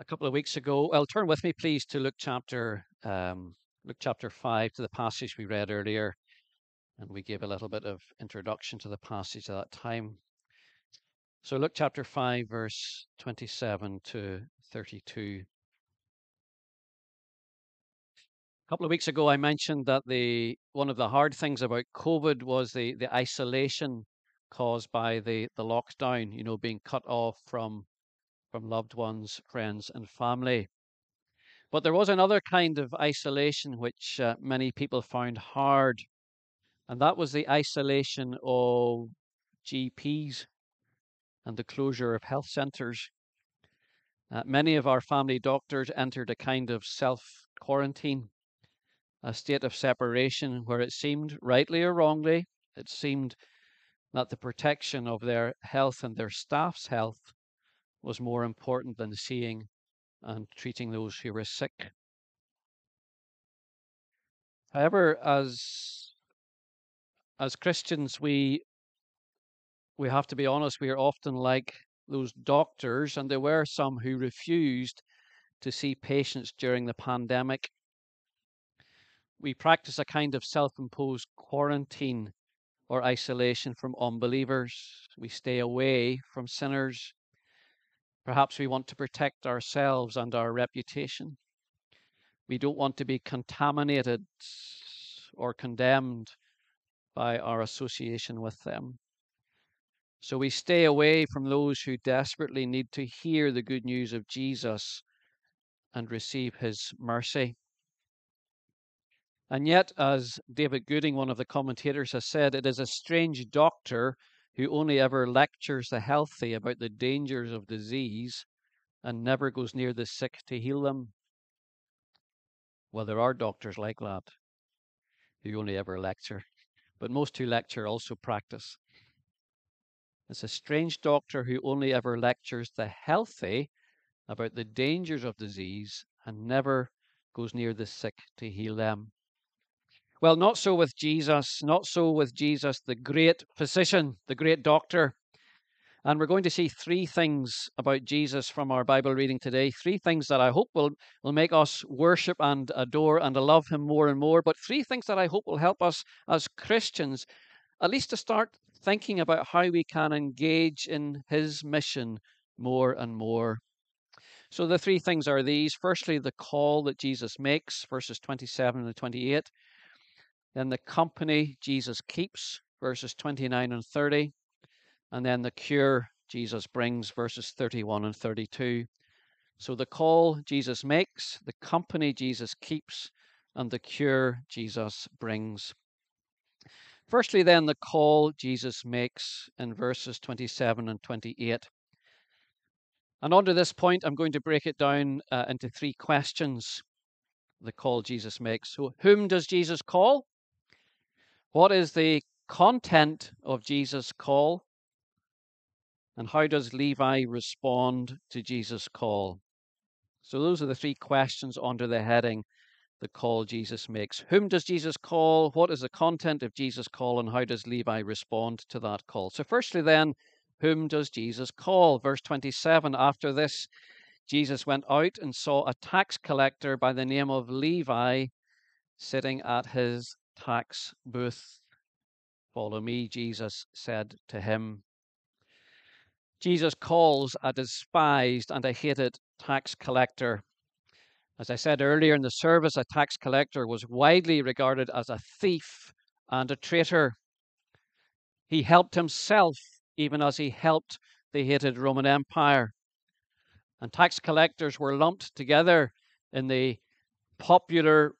a couple of weeks ago. Well, turn with me, please, to Luke chapter um, Luke chapter five, to the passage we read earlier, and we gave a little bit of introduction to the passage at that time. So, Luke chapter five, verse twenty-seven to thirty-two. A couple of weeks ago, I mentioned that the one of the hard things about COVID was the the isolation caused by the the lockdown. You know, being cut off from from loved ones, friends, and family. But there was another kind of isolation which uh, many people found hard, and that was the isolation of GPs and the closure of health centres. Uh, many of our family doctors entered a kind of self quarantine, a state of separation where it seemed, rightly or wrongly, it seemed that the protection of their health and their staff's health was more important than seeing and treating those who were sick. However, as as Christians, we we have to be honest, we are often like those doctors, and there were some who refused to see patients during the pandemic. We practice a kind of self imposed quarantine or isolation from unbelievers. We stay away from sinners. Perhaps we want to protect ourselves and our reputation. We don't want to be contaminated or condemned by our association with them. So we stay away from those who desperately need to hear the good news of Jesus and receive his mercy. And yet, as David Gooding, one of the commentators, has said, it is a strange doctor who only ever lectures the healthy about the dangers of disease and never goes near the sick to heal them. Well, there are doctors like that who only ever lecture, but most who lecture also practice. It's a strange doctor who only ever lectures the healthy about the dangers of disease and never goes near the sick to heal them. Well, not so with Jesus, not so with Jesus, the great physician, the great doctor. And we're going to see three things about Jesus from our Bible reading today. Three things that I hope will, will make us worship and adore and love him more and more. But three things that I hope will help us as Christians, at least to start thinking about how we can engage in his mission more and more. So the three things are these. Firstly, the call that Jesus makes, verses 27 and 28. Then the company Jesus keeps, verses 29 and 30. And then the cure Jesus brings, verses 31 and 32. So the call Jesus makes, the company Jesus keeps, and the cure Jesus brings. Firstly, then, the call Jesus makes in verses 27 and 28. And under this point, I'm going to break it down uh, into three questions the call Jesus makes. So, whom does Jesus call? What is the content of Jesus' call? And how does Levi respond to Jesus' call? So, those are the three questions under the heading the call Jesus makes. Whom does Jesus call? What is the content of Jesus' call? And how does Levi respond to that call? So, firstly, then, whom does Jesus call? Verse 27 After this, Jesus went out and saw a tax collector by the name of Levi sitting at his tax booth. Follow me, Jesus said to him. Jesus calls a despised and a hated tax collector. As I said earlier in the service, a tax collector was widely regarded as a thief and a traitor. He helped himself even as he helped the hated Roman Empire. And tax collectors were lumped together in the popular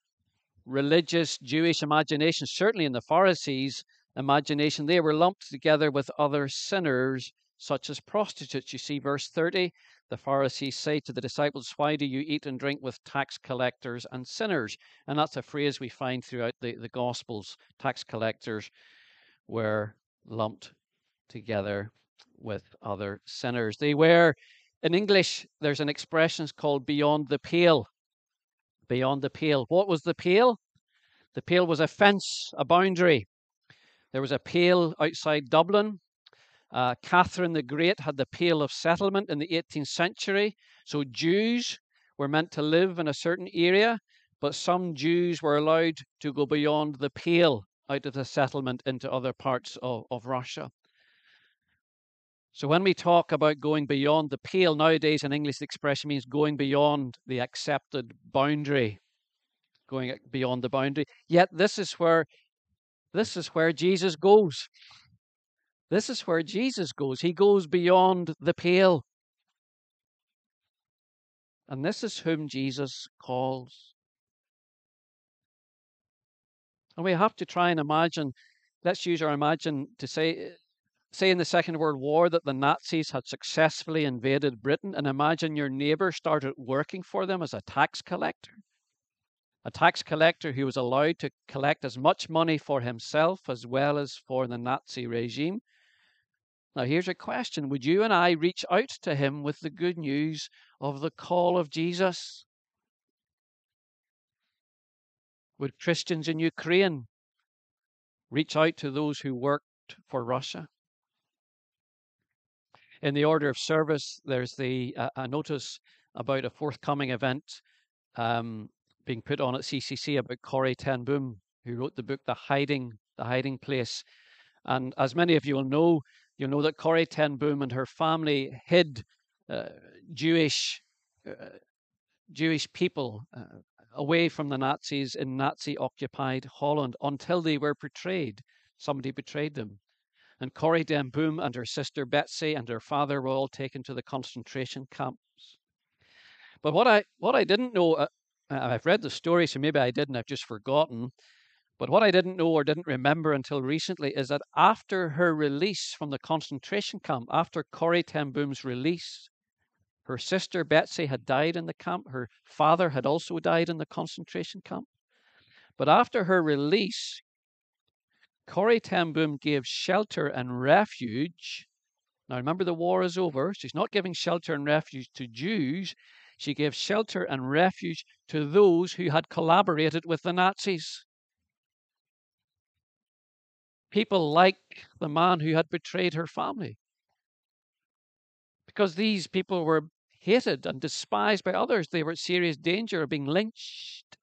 religious Jewish imagination, certainly in the Pharisees' imagination, they were lumped together with other sinners, such as prostitutes. You see, verse 30, the Pharisees say to the disciples, Why do you eat and drink with tax collectors and sinners? And that's a phrase we find throughout the, the Gospels. Tax collectors were lumped together with other sinners. They were, in English, there's an expression called beyond the pale beyond the pale. What was the pale? The pale was a fence, a boundary. There was a pale outside Dublin, Uh, Catherine the Great had the Pale of Settlement in the 18th century. So Jews were meant to live in a certain area, but some Jews were allowed to go beyond the Pale out of the settlement into other parts of, of Russia. So when we talk about going beyond the pale, nowadays in English expression means going beyond the accepted boundary. Going beyond the boundary. Yet this is where this is where Jesus goes. This is where Jesus goes. He goes beyond the pale. And this is whom Jesus calls. And we have to try and imagine, let's use our imagine to say, say in the Second World War that the Nazis had successfully invaded Britain, and imagine your neighbor started working for them as a tax collector. A tax collector who was allowed to collect as much money for himself as well as for the Nazi regime now, here's a question Would you and I reach out to him with the good news of the call of Jesus? Would Christians in Ukraine reach out to those who worked for Russia? In the order of service, there's the uh, a notice about a forthcoming event um, being put on at CCC about Corrie ten Boom, who wrote the book The Hiding The Hiding Place. And as many of you will know, You'll know that Corrie ten Boom and her family hid uh, Jewish uh, Jewish people uh, away from the Nazis in Nazi-occupied Holland until they were betrayed. Somebody betrayed them. And Corrie ten Boom and her sister Betsy and her father were all taken to the concentration camps. But what I what I didn't know, uh, I've read the story, so maybe I didn't. I've just forgotten. But what I didn't know or didn't remember until recently is that after her release from the concentration camp, after Corrie ten Boom's release, her sister Betsy had died in the camp. Her father had also died in the concentration camp. But after her release, Corrie ten Boom gave shelter and refuge. Now remember, the war is over. She's not giving shelter and refuge to Jews. She gave shelter and refuge to those who had collaborated with the Nazis people like the man who had betrayed her family. Because these people were hated and despised by others, they were at serious danger of being lynched,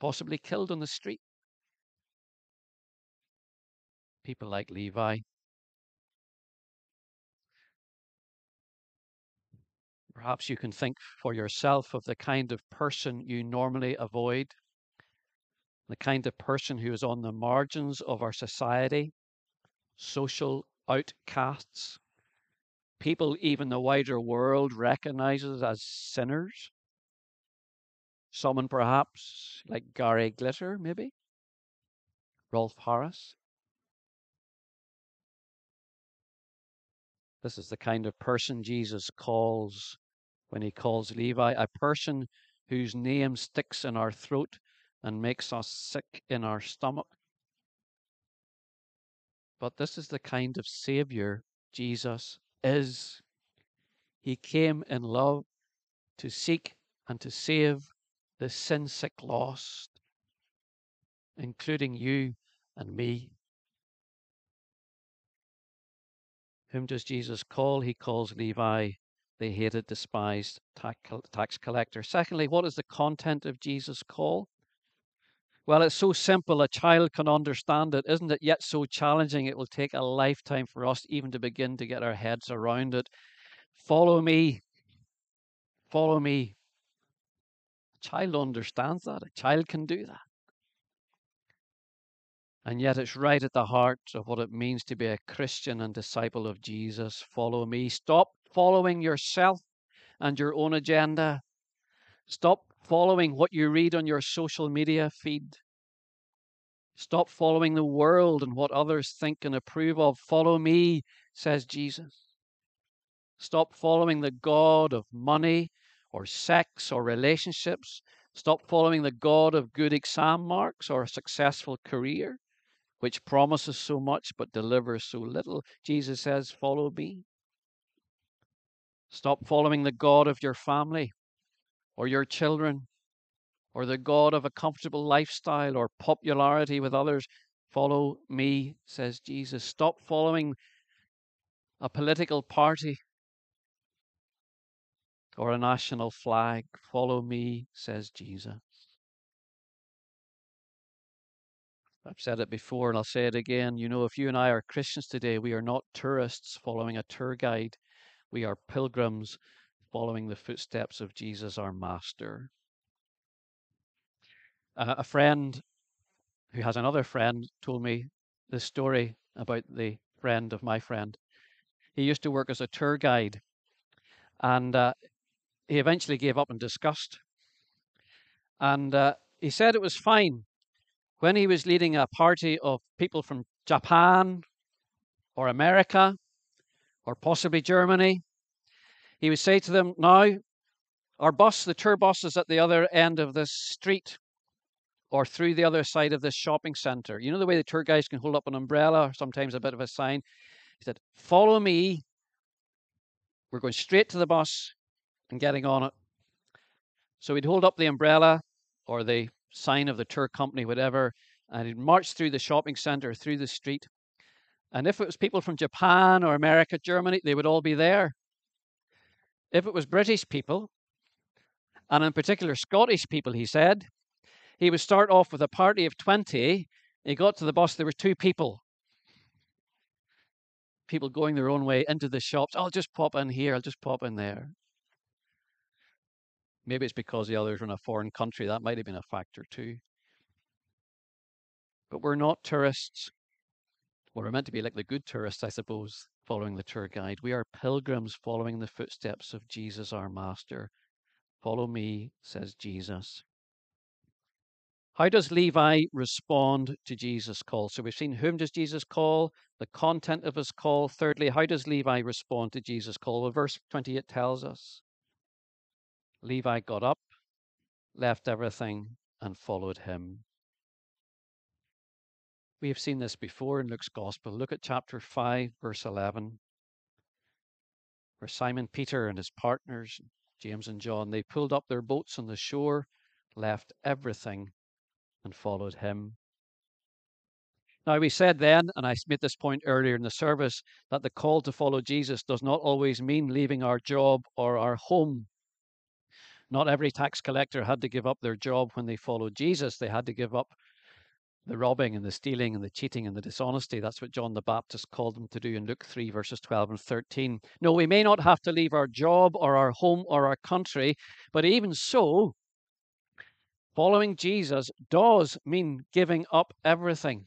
possibly killed on the street. People like Levi. Perhaps you can think for yourself of the kind of person you normally avoid the kind of person who is on the margins of our society, social outcasts, people even the wider world recognizes as sinners. Someone perhaps like Gary Glitter, maybe? Rolf Harris? This is the kind of person Jesus calls when he calls Levi, a person whose name sticks in our throat and makes us sick in our stomach. But this is the kind of Savior Jesus is. He came in love to seek and to save the sin sick lost, including you and me. Whom does Jesus call? He calls Levi the hated, despised tax collector. Secondly, what is the content of Jesus' call? Well, it's so simple a child can understand it, isn't it? Yet so challenging it will take a lifetime for us even to begin to get our heads around it. Follow me. Follow me. A child understands that. A child can do that. And yet it's right at the heart of what it means to be a Christian and disciple of Jesus. Follow me. Stop following yourself and your own agenda. Stop following what you read on your social media feed. Stop following the world and what others think and approve of. Follow me, says Jesus. Stop following the God of money or sex or relationships. Stop following the God of good exam marks or a successful career, which promises so much but delivers so little. Jesus says, Follow me. Stop following the God of your family or your children or the God of a comfortable lifestyle or popularity with others. Follow me, says Jesus. Stop following a political party, or a national flag. Follow me, says Jesus. I've said it before and I'll say it again. You know, if you and I are Christians today, we are not tourists following a tour guide. We are pilgrims following the footsteps of Jesus, our Master. Uh, a friend who has another friend told me this story about the friend of my friend. He used to work as a tour guide and uh, he eventually gave up in disgust. And uh, he said it was fine when he was leading a party of people from Japan or America or possibly Germany, he would say to them, Now, our bus, the tour bus, is at the other end of this street or through the other side of this shopping center. You know the way the tour guys can hold up an umbrella or sometimes a bit of a sign? He said, Follow me. We're going straight to the bus and getting on it. So he'd hold up the umbrella or the sign of the tour company, whatever, and he'd march through the shopping center, through the street. And if it was people from Japan or America, Germany, they would all be there. If it was British people, and in particular Scottish people, he said, he would start off with a party of 20. He got to the bus, there were two people. People going their own way into the shops. I'll just pop in here, I'll just pop in there. Maybe it's because the others are in a foreign country. That might have been a factor too. But we're not tourists. We're meant to be like the good tourists, I suppose, following the tour guide. We are pilgrims following the footsteps of Jesus, our Master. Follow me, says Jesus. How does Levi respond to Jesus' call? So we've seen whom does Jesus call, the content of his call. Thirdly, how does Levi respond to Jesus' call? Well, verse 28 tells us Levi got up, left everything, and followed him. We have seen this before in Luke's Gospel. Look at chapter 5, verse 11, where Simon Peter and his partners, James and John, they pulled up their boats on the shore, left everything, and followed him. Now, we said then, and I made this point earlier in the service, that the call to follow Jesus does not always mean leaving our job or our home not every tax collector had to give up their job when they followed Jesus. They had to give up the robbing and the stealing and the cheating and the dishonesty. That's what John the Baptist called them to do in Luke 3, verses 12 and 13. No, we may not have to leave our job or our home or our country, but even so, following Jesus does mean giving up everything.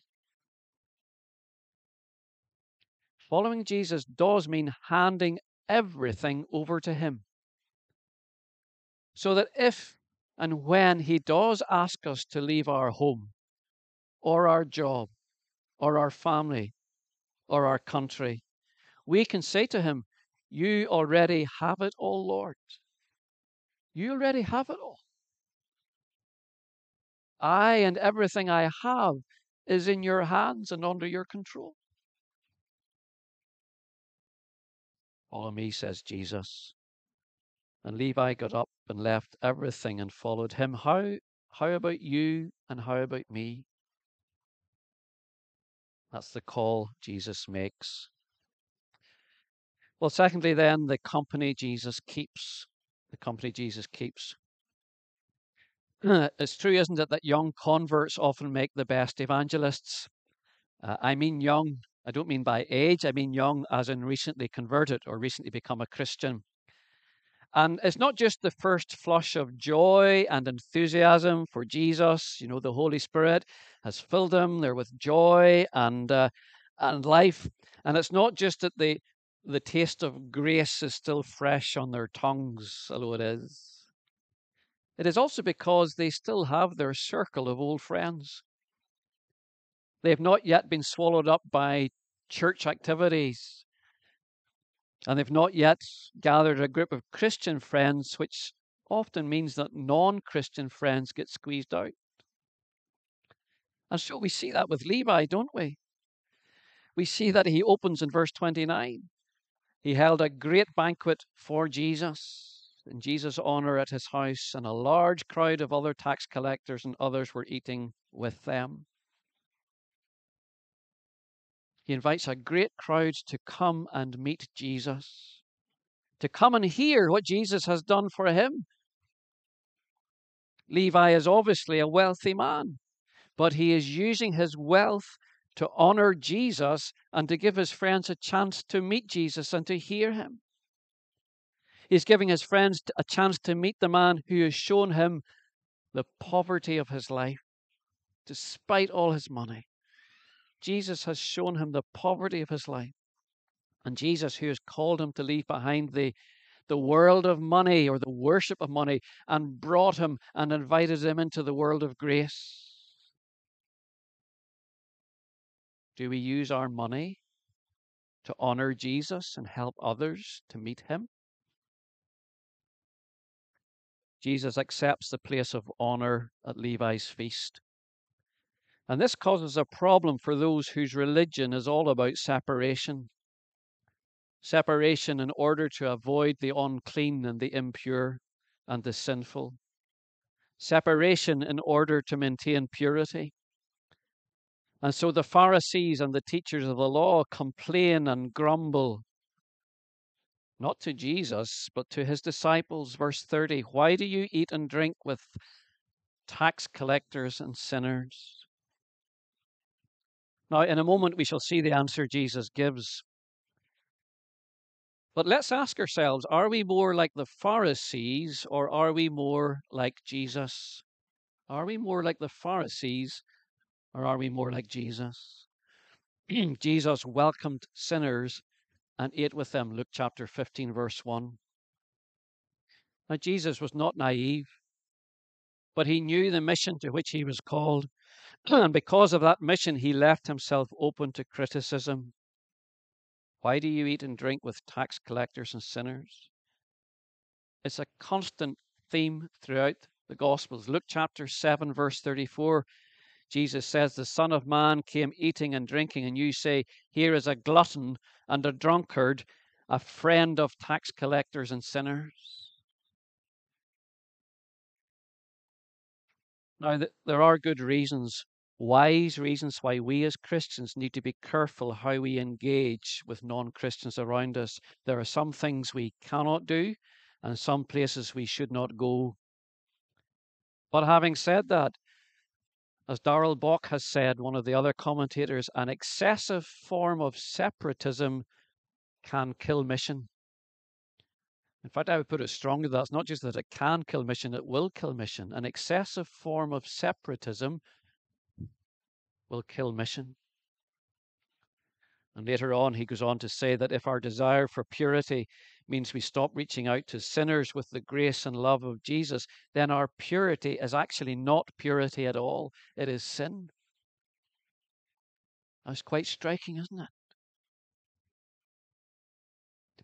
Following Jesus does mean handing everything over to Him. So that if and when He does ask us to leave our home, or our job, or our family, or our country, we can say to Him, You already have it all, Lord. You already have it all. I and everything I have is in your hands and under your control. Follow me, says Jesus. And Levi got up and left everything and followed him. How, how about you and how about me? That's the call Jesus makes. Well, secondly, then, the company Jesus keeps. The company Jesus keeps. It's true, isn't it, that young converts often make the best evangelists? Uh, I mean young. I don't mean by age. I mean young as in recently converted or recently become a Christian. And it's not just the first flush of joy and enthusiasm for Jesus. You know, the Holy Spirit has filled them. They're with joy and uh, and life. And it's not just that the the taste of grace is still fresh on their tongues, although it is. It is also because they still have their circle of old friends. They have not yet been swallowed up by church activities and they've not yet gathered a group of Christian friends, which often means that non Christian friends get squeezed out. And so we see that with Levi, don't we? We see that he opens in verse 29. He held a great banquet for Jesus in Jesus' honor at his house, and a large crowd of other tax collectors and others were eating with them. He invites a great crowd to come and meet Jesus, to come and hear what Jesus has done for him. Levi is obviously a wealthy man, but he is using his wealth to honor Jesus and to give his friends a chance to meet Jesus and to hear him. He's giving his friends a chance to meet the man who has shown him the poverty of his life, despite all his money. Jesus has shown him the poverty of his life. And Jesus, who has called him to leave behind the, the world of money or the worship of money, and brought him and invited him into the world of grace. Do we use our money to honor Jesus and help others to meet him? Jesus accepts the place of honor at Levi's feast. And this causes a problem for those whose religion is all about separation. Separation in order to avoid the unclean and the impure and the sinful. Separation in order to maintain purity. And so the Pharisees and the teachers of the law complain and grumble not to Jesus, but to his disciples. Verse 30 Why do you eat and drink with tax collectors and sinners? Now, in a moment, we shall see the answer Jesus gives. But let's ask ourselves are we more like the Pharisees or are we more like Jesus? Are we more like the Pharisees or are we more like Jesus? Jesus welcomed sinners and ate with them. Luke chapter 15, verse 1. Now, Jesus was not naive, but he knew the mission to which he was called. And because of that mission, he left himself open to criticism. Why do you eat and drink with tax collectors and sinners? It's a constant theme throughout the Gospels. Luke chapter 7, verse 34 Jesus says, The Son of Man came eating and drinking, and you say, Here is a glutton and a drunkard, a friend of tax collectors and sinners. Now, there are good reasons, wise reasons, why we as Christians need to be careful how we engage with non Christians around us. There are some things we cannot do, and some places we should not go. But having said that, as Darrell Bock has said, one of the other commentators, an excessive form of separatism can kill mission. In fact, I would put it stronger that it's not just that it can kill mission, it will kill mission. An excessive form of separatism will kill mission. And later on, he goes on to say that if our desire for purity means we stop reaching out to sinners with the grace and love of Jesus, then our purity is actually not purity at all. It is sin. That's quite striking, isn't it?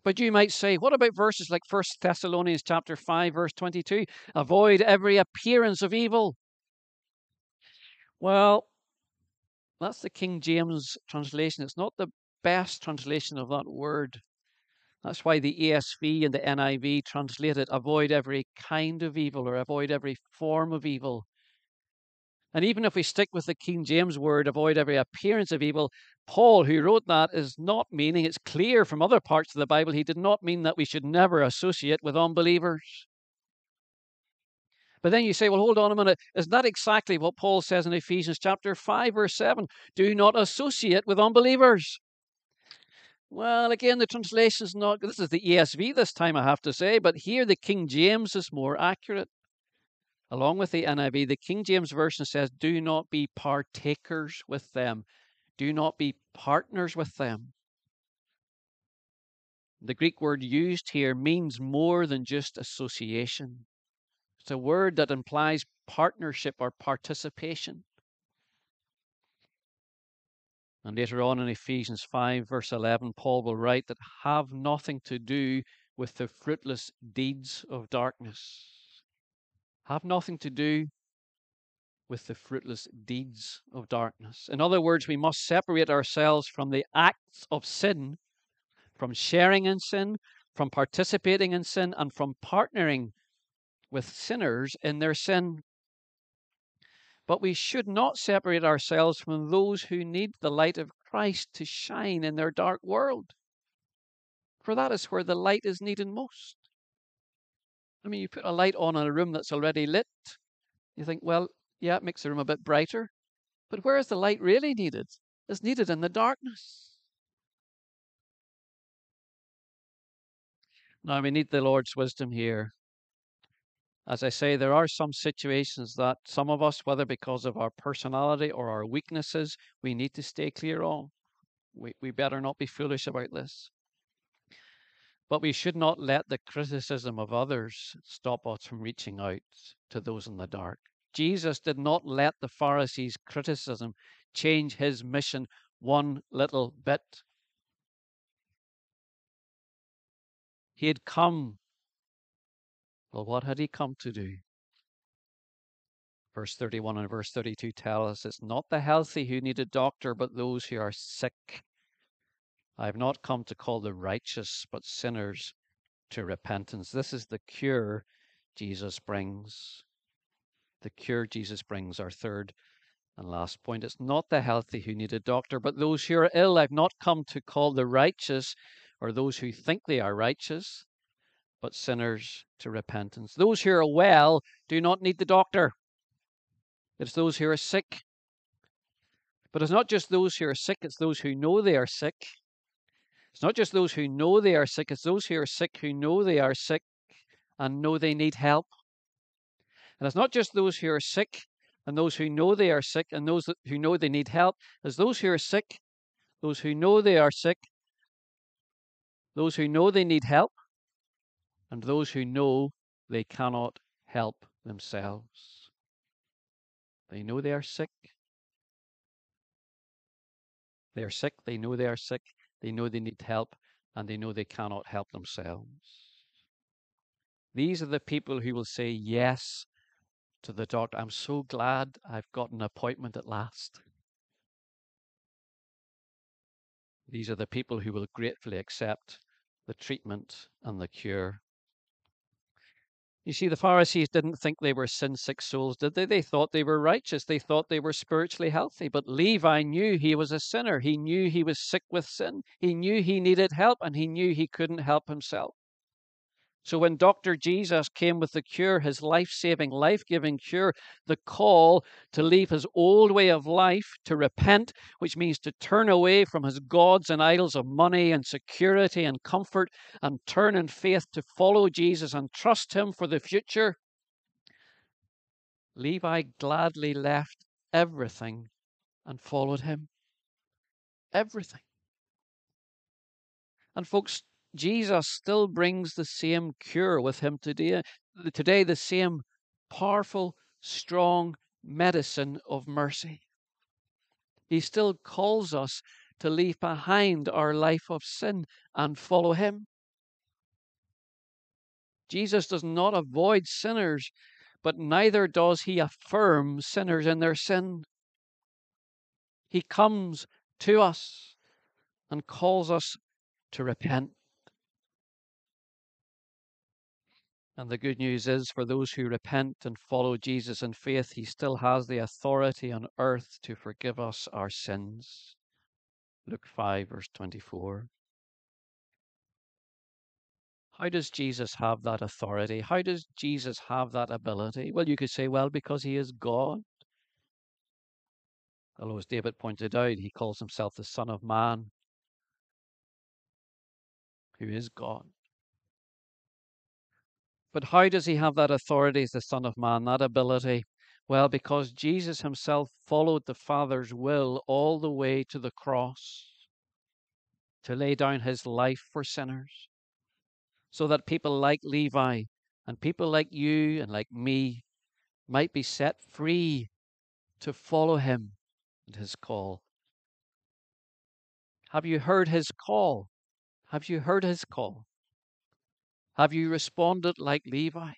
But you might say, what about verses like 1 Thessalonians chapter 5, verse 22? Avoid every appearance of evil. Well, that's the King James translation. It's not the best translation of that word. That's why the ESV and the NIV translate it avoid every kind of evil or avoid every form of evil. And even if we stick with the King James word, avoid every appearance of evil, Paul, who wrote that, is not meaning, it's clear from other parts of the Bible, he did not mean that we should never associate with unbelievers. But then you say, well, hold on a minute. Isn't that exactly what Paul says in Ephesians chapter 5, verse 7? Do not associate with unbelievers. Well, again, the translation is not, this is the ESV this time, I have to say, but here the King James is more accurate. Along with the NIV, the King James Version says, do not be partakers with them, do not be partners with them. The Greek word used here means more than just association. It's a word that implies partnership or participation. And later on in Ephesians 5, verse 11, Paul will write that have nothing to do with the fruitless deeds of darkness. Have nothing to do with the fruitless deeds of darkness. In other words, we must separate ourselves from the acts of sin, from sharing in sin, from participating in sin, and from partnering with sinners in their sin. But we should not separate ourselves from those who need the light of Christ to shine in their dark world. For that is where the light is needed most. I mean, you put a light on in a room that's already lit, you think, well, yeah, it makes the room a bit brighter. But where is the light really needed? It's needed in the darkness. Now, we need the Lord's wisdom here. As I say, there are some situations that some of us, whether because of our personality or our weaknesses, we need to stay clear on. We, we better not be foolish about this. But we should not let the criticism of others stop us from reaching out to those in the dark. Jesus did not let the Pharisees' criticism change his mission one little bit. He had come. Well, what had he come to do? Verse 31 and verse 32 tell us it's not the healthy who need a doctor, but those who are sick. I have not come to call the righteous, but sinners to repentance. This is the cure Jesus brings. The cure Jesus brings, our third and last point. It's not the healthy who need a doctor, but those who are ill. I've not come to call the righteous or those who think they are righteous, but sinners to repentance. Those who are well do not need the doctor. It's those who are sick. But it's not just those who are sick, it's those who know they are sick it's not just those who know they are sick, it's those who are sick who know they are sick and know they need help. And it's not just those who are sick and those who know they are sick and those who know they need help. It's those who are sick, those who know they are sick, those who know they need help, and those who know they cannot help themselves. They know they are sick. They are sick, they know they are sick, they know they need help and they know they cannot help themselves. These are the people who will say yes to the doctor. I'm so glad I've got an appointment at last. These are the people who will gratefully accept the treatment and the cure you see, the Pharisees didn't think they were sin sick souls, did they? They thought they were righteous. They thought they were spiritually healthy. But Levi knew he was a sinner. He knew he was sick with sin. He knew he needed help and he knew he couldn't help himself. So when Dr. Jesus came with the cure, his life saving, life giving cure, the call to leave his old way of life, to repent, which means to turn away from his gods and idols of money and security and comfort, and turn in faith to follow Jesus and trust him for the future, Levi gladly left everything and followed him. Everything. And folks, Jesus still brings the same cure with him today. Today, the same powerful, strong medicine of mercy. He still calls us to leave behind our life of sin and follow him. Jesus does not avoid sinners, but neither does he affirm sinners in their sin. He comes to us and calls us to repent. And the good news is for those who repent and follow Jesus in faith, he still has the authority on earth to forgive us our sins. Luke 5, verse 24. How does Jesus have that authority? How does Jesus have that ability? Well, you could say, well, because he is God. Although, as David pointed out, he calls himself the Son of Man, who is God. But how does he have that authority as the Son of Man, that ability? Well, because Jesus himself followed the Father's will all the way to the cross to lay down his life for sinners, so that people like Levi and people like you and like me might be set free to follow him and his call. Have you heard his call? Have you heard his call? Have you responded like Levi?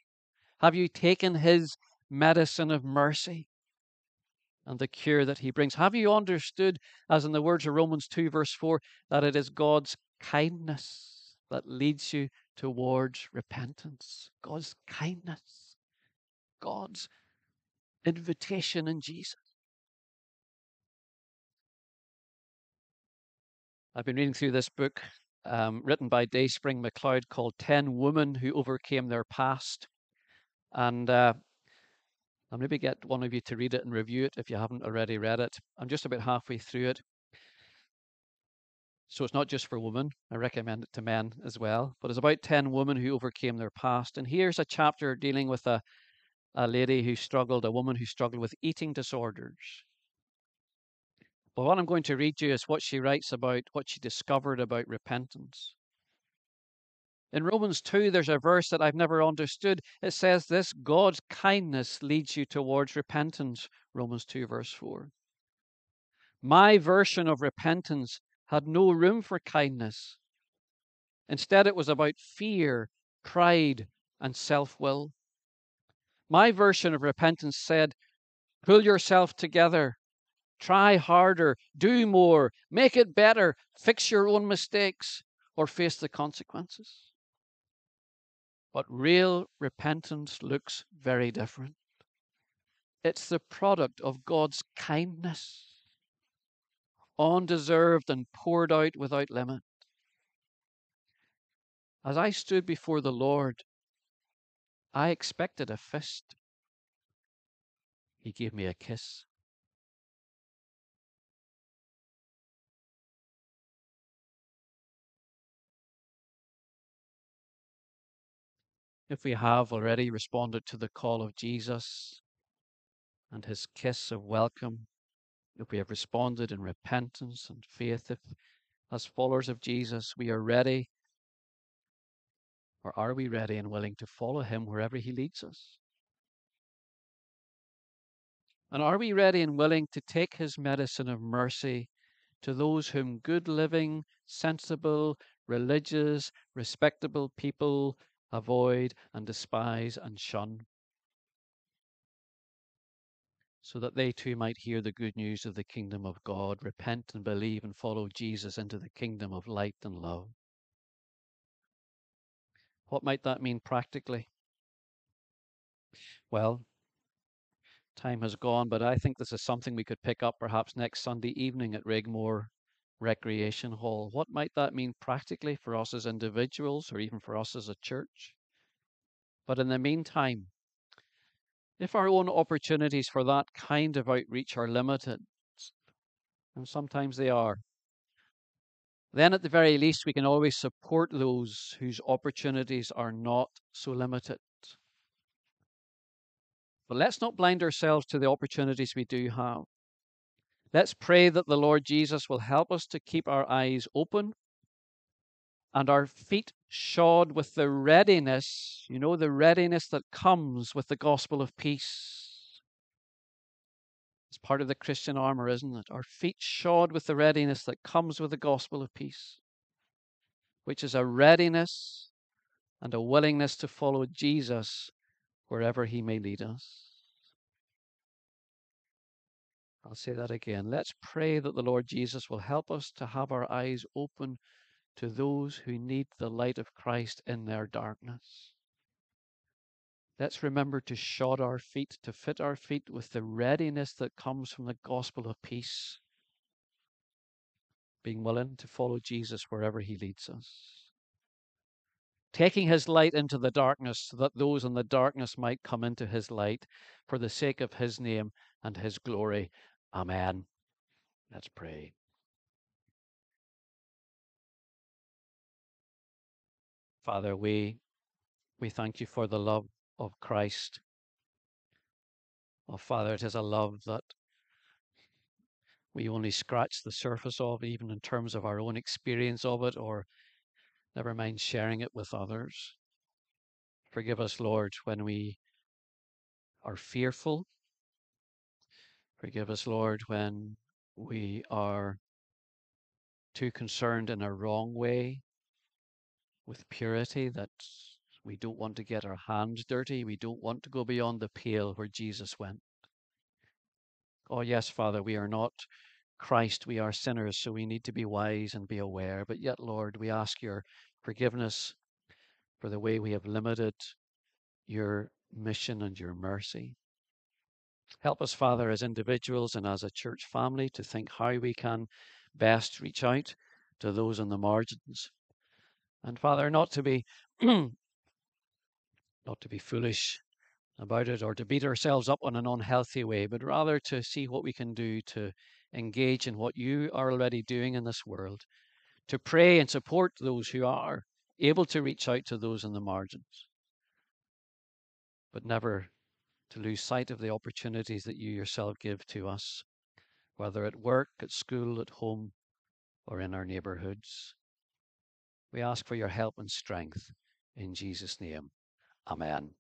Have you taken his medicine of mercy and the cure that he brings? Have you understood, as in the words of Romans 2, verse 4, that it is God's kindness that leads you towards repentance? God's kindness, God's invitation in Jesus. I've been reading through this book um, written by Dayspring MacLeod called 10 Women Who Overcame Their Past. And uh, I'll maybe get one of you to read it and review it if you haven't already read it. I'm just about halfway through it. So it's not just for women. I recommend it to men as well. But it's about 10 women who overcame their past. And here's a chapter dealing with a, a lady who struggled, a woman who struggled with eating disorders. But what I'm going to read you is what she writes about what she discovered about repentance. In Romans 2, there's a verse that I've never understood. It says this God's kindness leads you towards repentance. Romans 2, verse 4. My version of repentance had no room for kindness. Instead, it was about fear, pride, and self will. My version of repentance said, Pull yourself together, try harder, do more, make it better, fix your own mistakes, or face the consequences. But real repentance looks very different. It's the product of God's kindness, undeserved and poured out without limit. As I stood before the Lord, I expected a fist. He gave me a kiss. If we have already responded to the call of Jesus and his kiss of welcome, if we have responded in repentance and faith, if as followers of Jesus we are ready, or are we ready and willing to follow him wherever he leads us? And are we ready and willing to take his medicine of mercy to those whom good living, sensible, religious, respectable people avoid and despise and shun, so that they too might hear the good news of the kingdom of God, repent and believe and follow Jesus into the kingdom of light and love. What might that mean practically? Well, time has gone, but I think this is something we could pick up perhaps next Sunday evening at Rigmore Recreation Hall. What might that mean practically for us as individuals or even for us as a church? But in the meantime, if our own opportunities for that kind of outreach are limited, and sometimes they are, then at the very least we can always support those whose opportunities are not so limited. But let's not blind ourselves to the opportunities we do have. Let's pray that the Lord Jesus will help us to keep our eyes open and our feet shod with the readiness, you know, the readiness that comes with the gospel of peace. It's part of the Christian armor, isn't it? Our feet shod with the readiness that comes with the gospel of peace, which is a readiness and a willingness to follow Jesus wherever he may lead us. I'll say that again. Let's pray that the Lord Jesus will help us to have our eyes open to those who need the light of Christ in their darkness. Let's remember to shod our feet, to fit our feet with the readiness that comes from the gospel of peace, being willing to follow Jesus wherever he leads us. Taking his light into the darkness so that those in the darkness might come into his light for the sake of his name and his glory. Amen. Let's pray. Father, we we thank you for the love of Christ. Oh, Father, it is a love that we only scratch the surface of, even in terms of our own experience of it, or never mind sharing it with others. Forgive us, Lord, when we are fearful Forgive us, Lord, when we are too concerned in a wrong way with purity that we don't want to get our hands dirty. We don't want to go beyond the pale where Jesus went. Oh, yes, Father, we are not Christ. We are sinners, so we need to be wise and be aware. But yet, Lord, we ask your forgiveness for the way we have limited your mission and your mercy. Help us, Father, as individuals and as a church family to think how we can best reach out to those on the margins. And Father, not to be not to be foolish about it or to beat ourselves up in an unhealthy way, but rather to see what we can do to engage in what you are already doing in this world, to pray and support those who are able to reach out to those in the margins, but never to lose sight of the opportunities that you yourself give to us, whether at work, at school, at home, or in our neighborhoods. We ask for your help and strength in Jesus' name. Amen.